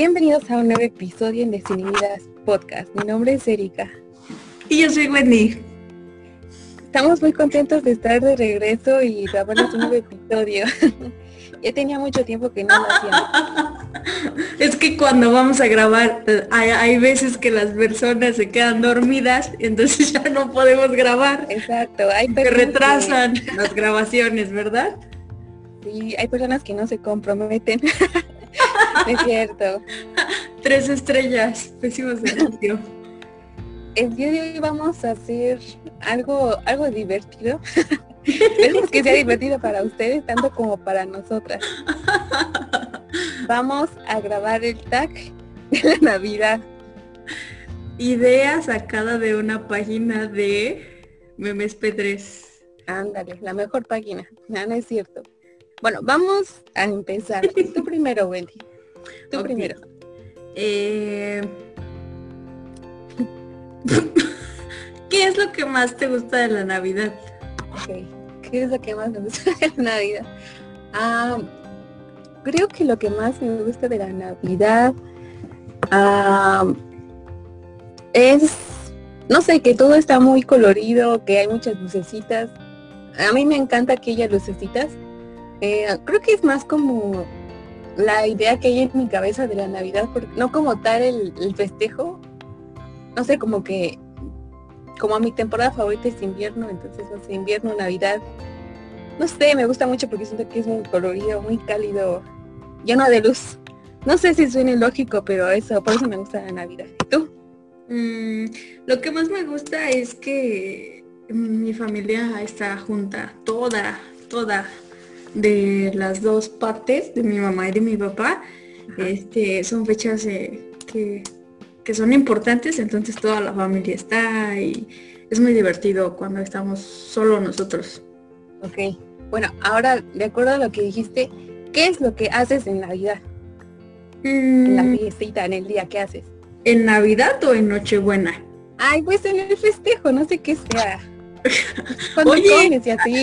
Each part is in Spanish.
Bienvenidos a un nuevo episodio en Desinhibidas Podcast. Mi nombre es Erika. Y yo soy Wendy. Estamos muy contentos de estar de regreso y grabarnos un nuevo episodio. ya tenía mucho tiempo que no lo hacíamos. Es que cuando vamos a grabar hay, hay, veces que las personas se quedan dormidas, entonces ya no podemos grabar. Exacto, hay que retrasan las grabaciones, ¿verdad? Sí, hay personas que no se comprometen. Es cierto. Tres estrellas, pésimos de El día de hoy vamos a hacer algo, algo divertido. Esperemos que sea divertido para ustedes, tanto como para nosotras. Vamos a grabar el tag de la Navidad. Idea sacada de una página de Memes P3. Ándale, la mejor página. No, no es cierto. Bueno, vamos a empezar. Tú primero, Wendy. Tú okay. primero. Eh... ¿Qué es lo que más te gusta de la Navidad? Okay. ¿Qué es lo que más me gusta de la Navidad? Ah, creo que lo que más me gusta de la Navidad ah, es, no sé, que todo está muy colorido, que hay muchas lucecitas. A mí me encanta aquellas lucecitas eh, creo que es más como la idea que hay en mi cabeza de la Navidad, no como tal el, festejo, no sé, como que como mi temporada favorita es invierno, entonces no sé, invierno, Navidad, no sé, me gusta mucho porque siento que es muy colorido, muy cálido, lleno de luz. No sé si suene lógico, pero eso, por eso me gusta la Navidad. ¿Y tú? Mm, lo que más me gusta es que mi familia está junta, toda, toda, de las dos partes, de mi mamá y de mi papá. Este, son fechas eh, que, que, son importantes, entonces toda la familia está y es muy divertido cuando estamos solo nosotros. Ok, bueno, ahora de acuerdo a lo que dijiste, ¿qué es lo que haces en Navidad? Mm. En la fiestita, en el día, ¿qué haces? ¿En Navidad o en Nochebuena? Ay, pues en el festejo, no sé qué sea. Oye,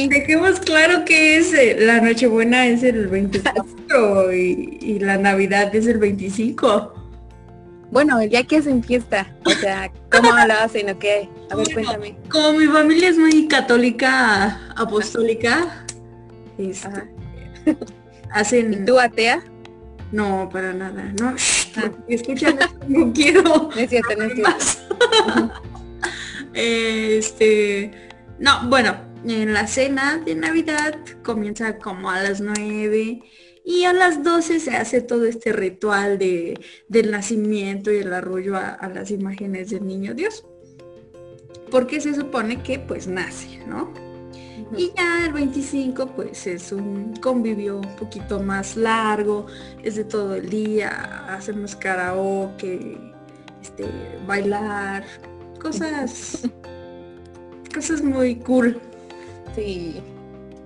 dejemos claro que es eh, la Nochebuena es el 24 y, y, la Navidad es el 25. Bueno, el día que hacen fiesta, o sea, ¿cómo lo hacen o qué? A ver, bueno, cuéntame. Como mi familia es muy católica, apostólica, este, hacen... ¿Y tú atea? No, para nada, no. Ah. Escúchame, no quiero. No es cierto, no es cierto. este no, bueno, en la cena de Navidad comienza como a las 9 y a las 12 se hace todo este ritual de, del nacimiento y el arroyo a, a, las imágenes del niño Dios. Porque se supone que pues nace, ¿no? Y ya el 25 pues es un convivio un poquito más largo, es de todo el día, hacemos karaoke, este, bailar, cosas cosas muy cool. Sí.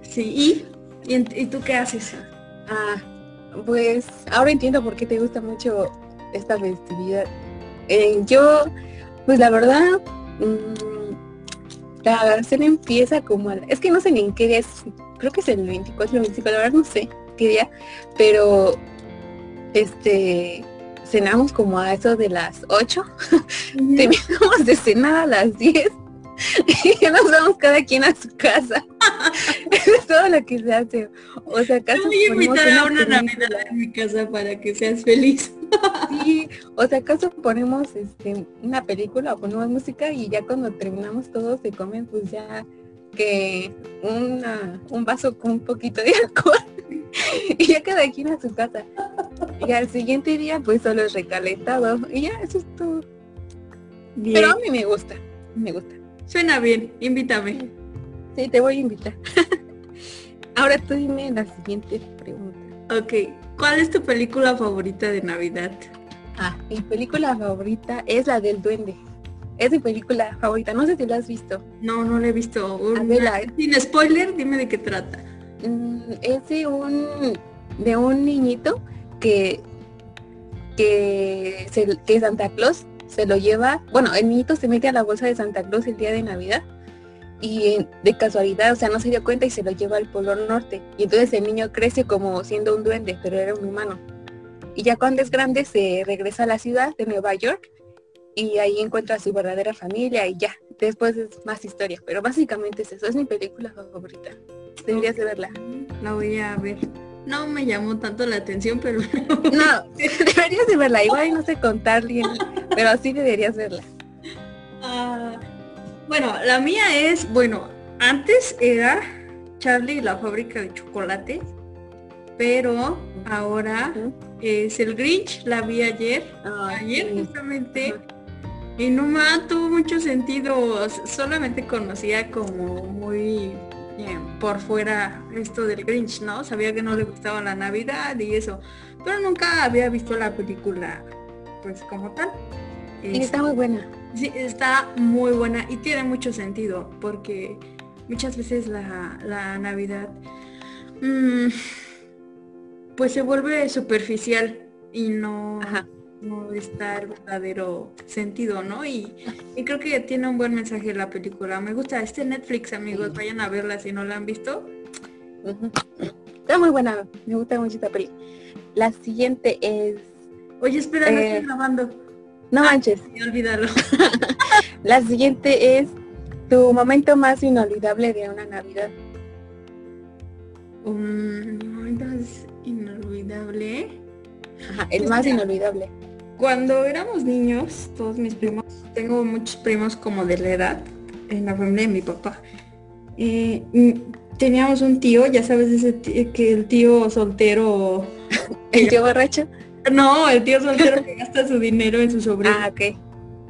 Sí, ¿y, y, tú qué haces? Ah, pues ahora entiendo por qué te gusta mucho esta festividad. Eh, yo, pues la verdad, mmm, la cena empieza como... Al, es que no sé ni en qué día es, creo que es el 24, el 25, la verdad no sé qué día, pero este cenamos como a eso de las 8, uh -huh. terminamos de cenar a las 10 y nos vamos cada quien a su casa. es todo lo que se hace. O sea, acaso voy a invitar a una Navidad en mi casa para que seas feliz. sí, o sea, acaso ponemos este una película o ponemos música y ya cuando terminamos todos se comen pues ya que una, un vaso con un poquito de alcohol y ya cada quien a su casa. Y al siguiente día pues solo es recalentado y ya eso es todo. Bien. Pero a mí me gusta, me gusta. Suena bien, invítame. Sí, te voy a invitar. Ahora tú dime la siguiente pregunta. Ok, ¿cuál es tu película favorita de Navidad? Ah, mi película favorita es la del duende. Es mi película favorita, no sé si la has visto. No, no la he visto. Una, sin spoiler, dime de qué trata. Mm, es de un, de un niñito que, que, se, que Santa Claus se lo lleva, bueno, el niñito se mete a la bolsa de Santa Claus el día de Navidad y de casualidad, o sea, no se dio cuenta y se lo lleva al Polo Norte. Y entonces el niño crece como siendo un duende, pero era un humano. y ya cuando es grande se regresa a la ciudad de Nueva York y ahí encuentra a su verdadera familia y ya. Después es más historia, pero básicamente es eso, es mi película favorita. Deberías de verla. La voy a ver. No me llamó tanto la atención, pero... no, deberías de verla. Igual no sé contar bien, pero sí deberías verla. Ah, bueno, la mía es, bueno, antes era Charlie y la fábrica de chocolate, pero ahora es el Grinch, la vi ayer, ayer justamente, y no me tuvo mucho sentido, solamente conocía como muy por fuera esto del Grinch, ¿no? Sabía que no le gustaba la Navidad y eso, pero nunca había visto la película pues como tal. Y está muy buena. Sí, está muy buena y tiene mucho sentido porque muchas veces la, Navidad mm, pues se vuelve superficial y no, no está el verdadero sentido, ¿no? Y, creo que tiene un buen mensaje la película. Me gusta este Netflix, amigos, vayan a verla si no la han visto. Está muy buena, me gusta mucho esta película. La siguiente es... Oye, espera, no estoy eh, grabando. No ah, manches. olvídalo. la siguiente es tu momento más inolvidable de una Navidad. Un momento inolvidable. Ajá, el más inolvidable. Cuando éramos niños, todos mis primos, tengo muchos primos como de la edad, en la familia de mi papá. Eh, teníamos un tío, ya sabes, ese que el tío soltero. ¿El tío borracho? No, el tío soltero que gasta su dinero en su sobrino. Ah, ok.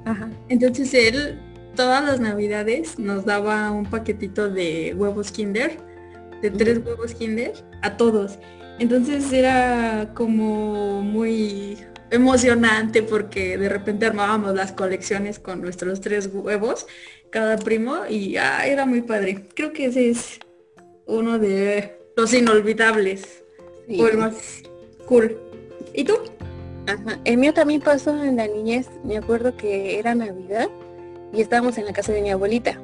Ajá. Entonces él todas las navidades nos daba un paquetito de huevos Kinder, de tres huevos Kinder, a todos. Entonces era como muy emocionante porque de repente armábamos las colecciones con nuestros tres huevos, cada primo, y ah, era muy padre. Creo que ese es uno de los inolvidables. O el más cool. ¿Y tú? Ajá. El mío también pasó en la niñez. Me acuerdo que era Navidad y estábamos en la casa de mi abuelita.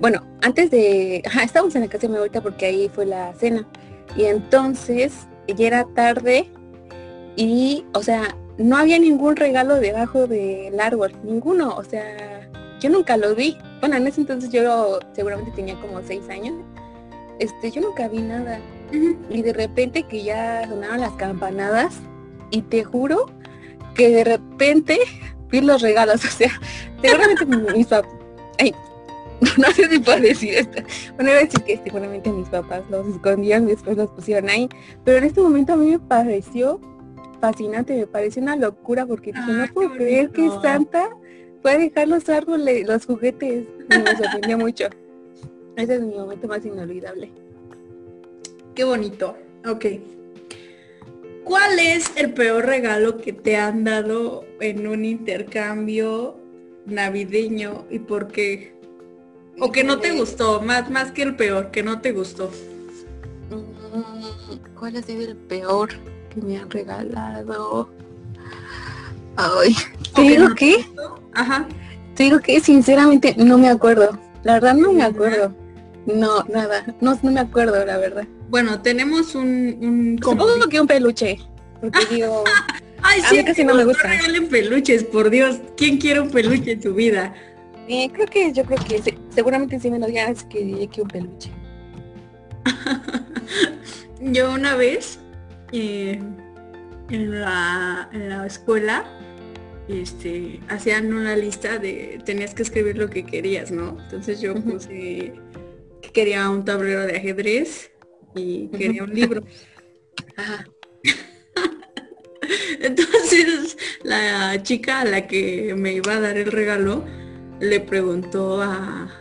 Bueno, antes de... estábamos en la casa de mi abuelita porque ahí fue la cena. Y entonces ya era tarde y, o sea, no había ningún regalo debajo del árbol, ninguno. O sea, yo nunca lo vi. Bueno, en ese entonces yo seguramente tenía como seis años. Este, yo nunca vi nada. Y de repente que ya sonaron las campanadas y te juro que de repente vi los regalos. O sea, seguramente mis papás, no sé si puedo decir esto. Bueno, iba a decir que seguramente mis papás los escondían, después los pusieron ahí. Pero en este momento a mí me pareció fascinante, me pareció una locura porque dije, no puedo creer que Santa puede dejar los árboles, los juguetes. me sorprendió mucho. Ese es mi momento más inolvidable. Qué bonito. Ok. ¿Cuál es el peor regalo que te han dado en un intercambio navideño y por qué? O que no te gustó, más, más que el peor, que no te gustó. Mm, ¿Cuál ha sido el peor que me han regalado? Ay, te digo que, ajá. Te digo que sinceramente no me acuerdo. La verdad no me acuerdo. No, nada. No, no me acuerdo, la verdad. Bueno, tenemos un... un Supongo que un peluche. Porque digo... Ay, sí, casi no me gusta. No regalen peluches, por Dios. ¿Quién quiere un peluche en su vida? Eh, creo que, yo creo que seguramente si me lo digas que diré que un peluche. yo una vez eh, en, la, en la escuela este, hacían una lista de, tenías que escribir lo que querías, ¿no? Entonces yo puse que quería un tablero de ajedrez y quería un libro. Ajá. Entonces la chica a la que me iba a dar el regalo le preguntó a,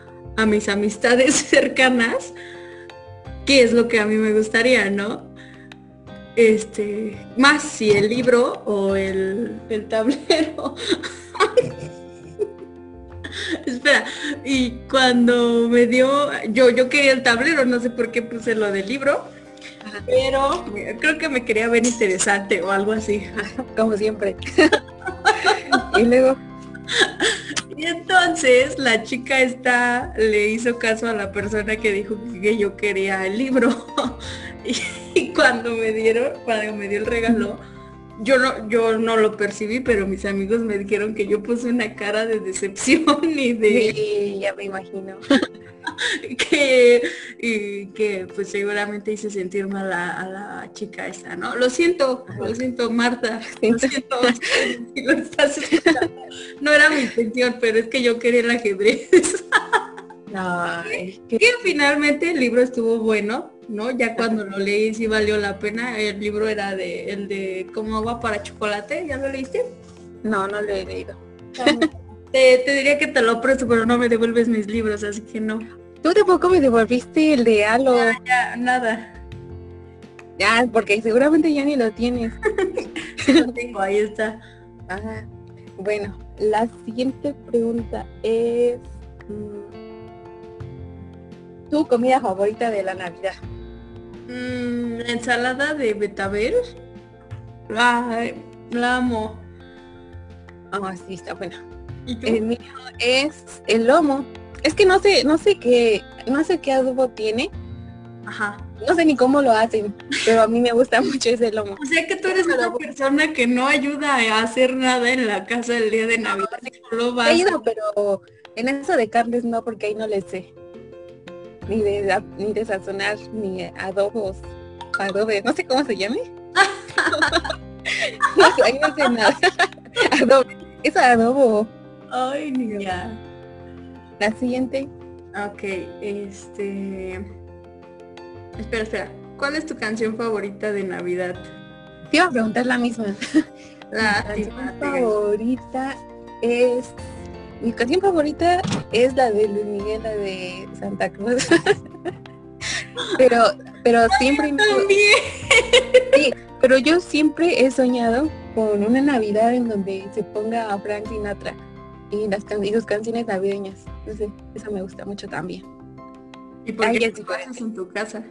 mis amistades cercanas qué es lo que a mí me gustaría, ¿no? Este, más si el libro o el, el tablero. Espera, y cuando me dio, yo, yo quería el tablero, no sé por qué puse lo del libro, pero creo que me quería ver interesante o algo así. Como siempre. y luego. Y entonces la chica esta le hizo caso a la persona que dijo que yo quería el libro. y, cuando me dieron, cuando me dio el regalo, yo no, yo no lo percibí, pero mis amigos me dijeron que yo puse una cara de decepción y de... Sí, ya me imagino. que, y que pues seguramente hice sentir mal a, la chica esta, ¿no? Lo siento, lo siento, Marta. Lo siento, No era mi intención, pero es que yo quería el ajedrez. No, que... finalmente el libro estuvo bueno, ¿no? Ya cuando lo leí sí valió la pena. El libro era de el de cómo agua para chocolate, ¿ya lo leíste? No, no lo he leído. Te, diría que te lo presto, pero no me devuelves mis libros, así que no. Tú tampoco me devolviste el de Halo. Ya, nada. Ya, porque seguramente ya ni lo tienes. lo tengo, ahí está. Ajá. Bueno, la siguiente pregunta es... Mm, ¿Tu comida favorita de la Navidad? Mm, ensalada de betabel. la amo. Ah, sí, está buena. El mío es el lomo. Es que no sé, no sé qué, no sé qué adobo tiene. Ajá. No sé ni cómo lo hacen, pero a mí me gusta mucho ese lomo. O sea que tú eres una persona que no ayuda a hacer nada en la casa el día de Navidad. No, pero en eso de carnes no, porque ahí no le sé. Ni de, ni de sazonar, ni adobos, adobe, no sé cómo se llame. no sé, ahí no sé nada. adobe, es adobo. Ay. La siguiente. Ok, este... Espera, espera. ¿Cuál es tu canción favorita de Navidad? Te iba a preguntar la misma. La canción favorita es... Mi canción favorita es la de Luis Miguel, la de Santa Cruz. pero pero siempre me... sí, pero yo siempre he soñado con una Navidad en donde se ponga a Frank Sinatra y las y sus canciones navideñas. No sé, esa me gusta mucho también. ¿Y por qué te pasas en tu casa?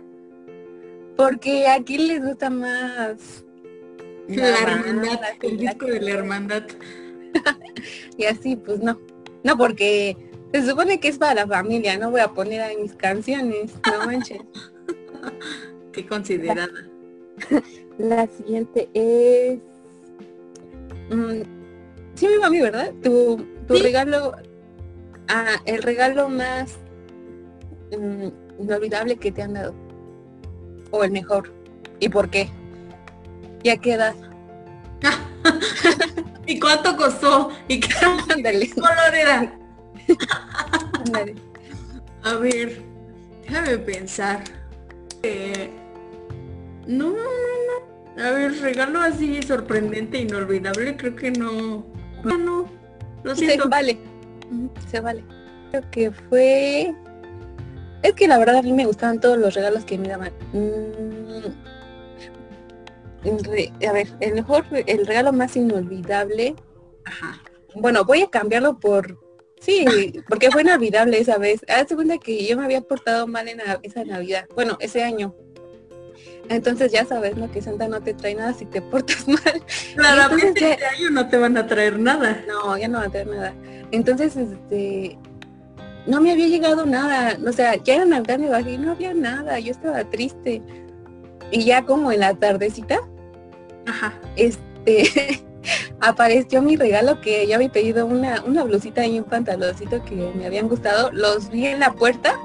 Porque aquí les gusta más la, hermandad, el disco de la hermandad. y así, pues no. No, porque se supone que es para la familia, no voy a poner ahí mis canciones, no manches. Qué considerada. La, siguiente es... Mm, sí me va a mí, ¿verdad? Tu, tu regalo, ah, el regalo más mm, inolvidable que te han dado. O el mejor. ¿Y por qué? ¿Y a qué edad? ¿Y cuánto costó? ¿Y qué color era? A ver, déjame pensar. Eh, no, no, no. A ver, regalo así sorprendente, inolvidable, creo que no. No, no. Lo siento. Se vale. Se vale. Creo que fue. Es que la verdad a mí me gustaban todos los regalos que me daban. Mm, a ver, el mejor, el regalo más inolvidable. Ajá. Bueno, voy a cambiarlo por Sí, porque fue inolvidable esa vez. Haz cuenta que yo me había portado mal en esa Navidad. Bueno, ese año. Entonces ya sabes, ¿no? Que Santa no te trae nada si te portas mal. Claramente ya... este año no te van a traer nada. No, ya no van a traer nada. Entonces, este, no me había llegado nada. O sea, ya era Navidad me bajé y no había nada. Yo estaba triste. Y ya como en la tardecita, Ajá. este, apareció mi regalo que yo había pedido una, una blusita y un pantaloncito que me habían gustado. Los vi en la puerta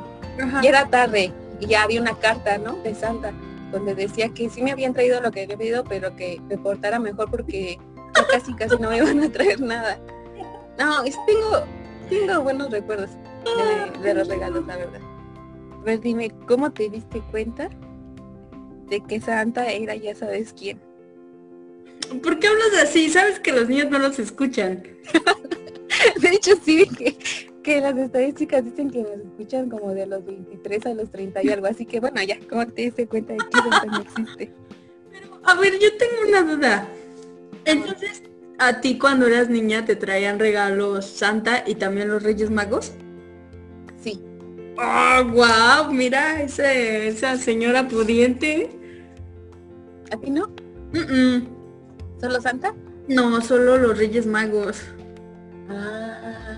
y era tarde y ya había una carta, ¿no? De Santa, donde decía que sí me habían traído lo que había pedido, pero que me portara mejor porque casi casi no me iban a traer nada. No, tengo, tengo buenos recuerdos de, los regalos, la verdad. A ver, dime, ¿cómo te diste cuenta de que Santa era ya sabes quién? ¿Por qué hablas así? Sabes que los niños no los escuchan. de hecho, sí, que, que las estadísticas dicen que nos escuchan como de los 23 a los 30 y algo. Así que bueno, ya, ¿cómo te diste cuenta de que eso no existe? Pero, a ver, yo tengo una duda. Entonces, ¿a ti cuando eras niña te traían regalos Santa y también los Reyes Magos? ¡Oh, wow! Mira, ese, esa señora pudiente. ¿A ti no? ¿Solo Santa? No, solo los Reyes Magos. Ah.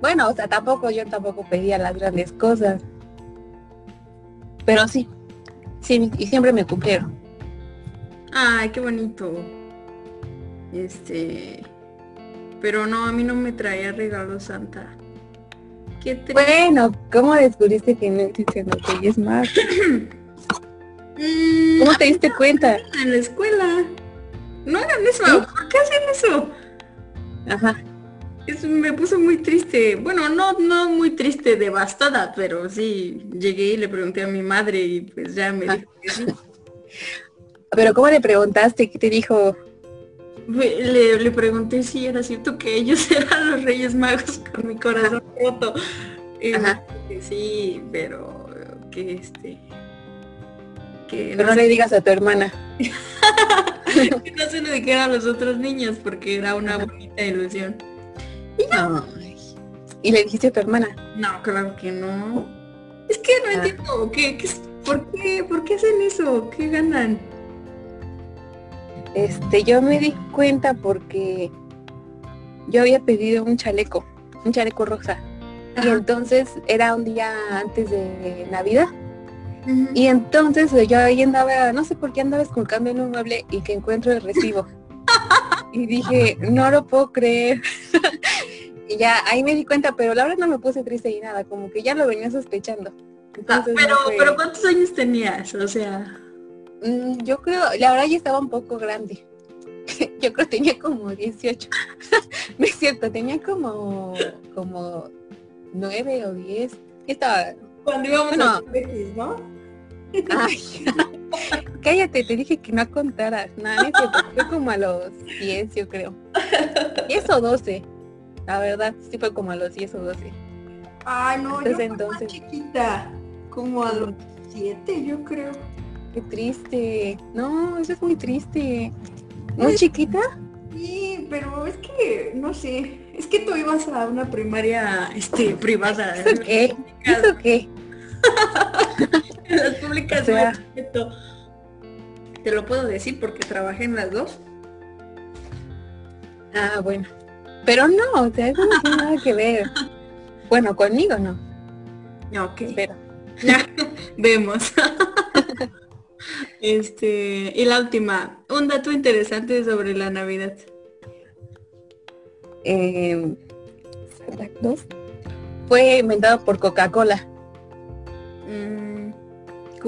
Bueno, o sea, tampoco yo tampoco pedía las grandes cosas. Pero sí, sí, y siempre me cumplieron. Ay, qué bonito. Este, pero no, a mí no me traía regalos Santa. ¿Qué te... Bueno, ¿cómo descubriste que no existen los Reyes Magos? Mm, ¿Cómo te diste cuenta? En la escuela. No hagan eso. ¿Por qué hacen eso? Ajá. Eso me puso muy triste. Bueno, no, no muy triste, devastada, pero sí, llegué y le pregunté a mi madre y pues ya me dijo que sí. Pero ¿cómo le preguntaste? ¿Qué te dijo? Le, le, pregunté si era cierto que ellos eran los Reyes Magos con mi corazón roto. sí, pero que este que no, le digas a tu hermana. que no se lo dijera a los otros niños porque era una bonita ilusión. Y le dijiste a tu hermana? No, claro que no. Es que no ah. entiendo, ¿qué, qué, por, qué, ¿por qué hacen eso? ¿Qué ganan? Este, yo me di cuenta porque yo había pedido un chaleco, un chaleco rosa. Y entonces era un día antes de Navidad. Y entonces yo ahí andaba, no sé por qué andaba esculcando en un mueble y que encuentro el recibo. y dije, no lo puedo creer. y ya ahí me di cuenta, pero la verdad no me puse triste y nada, como que ya lo venía sospechando. Ah, pero, pero ¿cuántos años tenías? O sea... Mm, yo creo, la verdad ya estaba un poco grande. yo creo que tenía como 18. no es cierto, tenía como como 9 o 10. Estaba cuando íbamos a X, ¿no? Ay, cállate, te dije que no contaras. Nada, fue como a los 10, yo creo. 10 o 12. La verdad, sí fue como a los 10 o 12. Ay, no, entonces, yo entonces... Más chiquita. Como a los 7, yo creo. Qué triste. No, eso es muy triste. ¿Muy chiquita? Sí, pero es que, no sé, es que tú ibas a una primaria este, privada. ¿Eso qué? ¿Eso qué? en las públicas Te lo puedo decir porque trabajé en las dos. Ah, bueno. Pero no, o sea, eso no tiene nada que ver. Bueno, conmigo no. Ok. Pero. Vemos. Este, y la última, un dato interesante sobre la Navidad. Eh, fue inventado por Coca-Cola. Mm,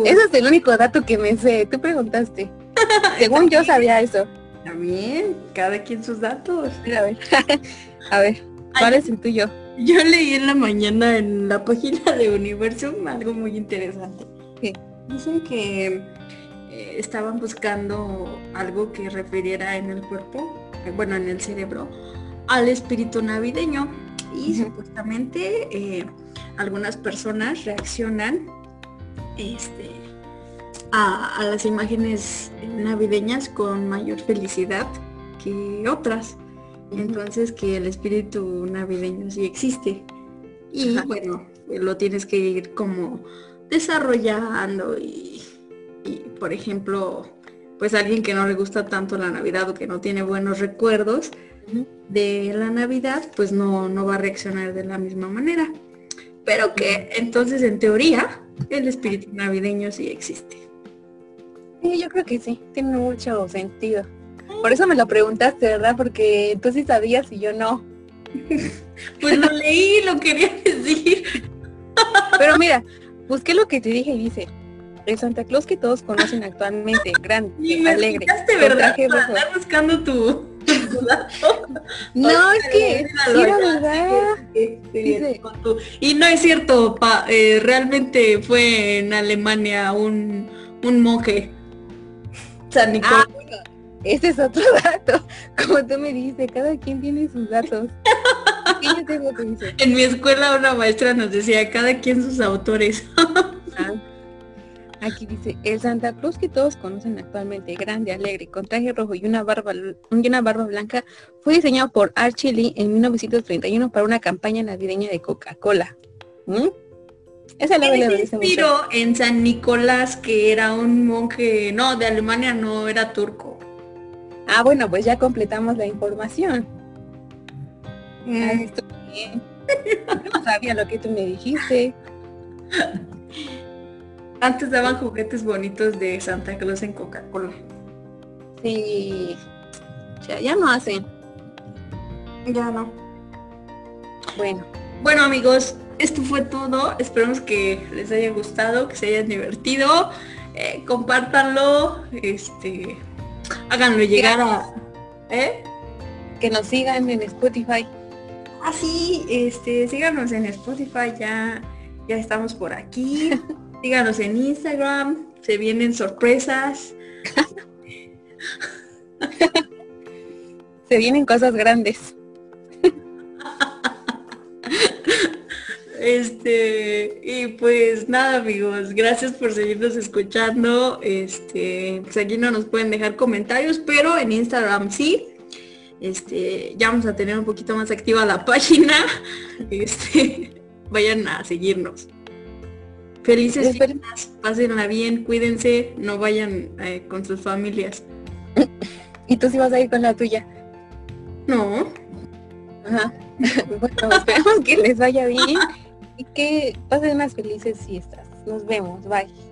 eso es el único dato que me sé. Tú preguntaste. Según yo sabía eso. También, cada quien sus datos. A ver, a ver, ¿cuál es el tuyo? Yo leí en la mañana en la página de Universum algo muy interesante. Dicen que eh, estaban buscando algo que refiriera en el cuerpo, eh, bueno, en el cerebro, al espíritu navideño. Y supuestamente eh, algunas personas reaccionan este, a, las imágenes navideñas con mayor felicidad que otras. Entonces que el espíritu navideño sí existe. Y bueno, lo tienes que ir como desarrollando y, por ejemplo, pues alguien que no le gusta tanto la Navidad o que no tiene buenos recuerdos de la Navidad, pues no, no va a reaccionar de la misma manera pero que entonces en teoría el espíritu navideño sí existe. Sí, yo creo que sí, tiene mucho sentido. Por eso me lo preguntaste, ¿verdad? Porque tú sí sabías y yo no. pues lo leí y lo quería decir. Pero mira, busqué lo que te dije y dice, el Santa Claus que todos conocen actualmente, grande, y alegre. ¿verdad? Estás buscando tu, no, es que sí verdad. Y no es cierto, eh, realmente fue en Alemania un, un monje. San Nicolás. Ah, ese es otro dato. Como tú me dices, cada quien tiene sus datos. En mi escuela una maestra nos decía, cada quien sus autores. Ah. Aquí dice, el Santa Cruz que todos conocen actualmente, grande, alegre, con traje rojo y una barba, y una barba blanca, fue diseñado por Archie Lee en 1931 para una campaña navideña de Coca-Cola. ¿Mm? Esa la se inspiró en San Nicolás, que era un monje, no, de Alemania, no, era turco. Ah, bueno, pues ya completamos la información. Mm. no sabía lo que tú me dijiste. Antes daban juguetes bonitos de Santa Claus en Coca-Cola. Sí. Ya, ya no hacen. Ya no. Bueno. Bueno amigos, esto fue todo. Esperamos que les haya gustado, que se hayan divertido. Eh, compártanlo, este, háganlo llegar a... ¿eh? Que nos sigan en Spotify. Ah, sí, este, síganos en Spotify, ya, ya estamos por aquí. síganos en Instagram, se vienen sorpresas. se vienen cosas grandes. Este, y pues nada amigos, gracias por seguirnos escuchando. Este, pues aquí no nos pueden dejar comentarios, pero en Instagram sí. Este, ya vamos a tener un poquito más activa la página. Este, vayan a seguirnos. Felices fiestas, pásenla bien, cuídense, no vayan eh, con sus familias. ¿Y tú sí vas a ir con la tuya? No. Ajá. bueno, esperemos que les vaya bien y que pasen unas felices fiestas. Nos vemos. Bye.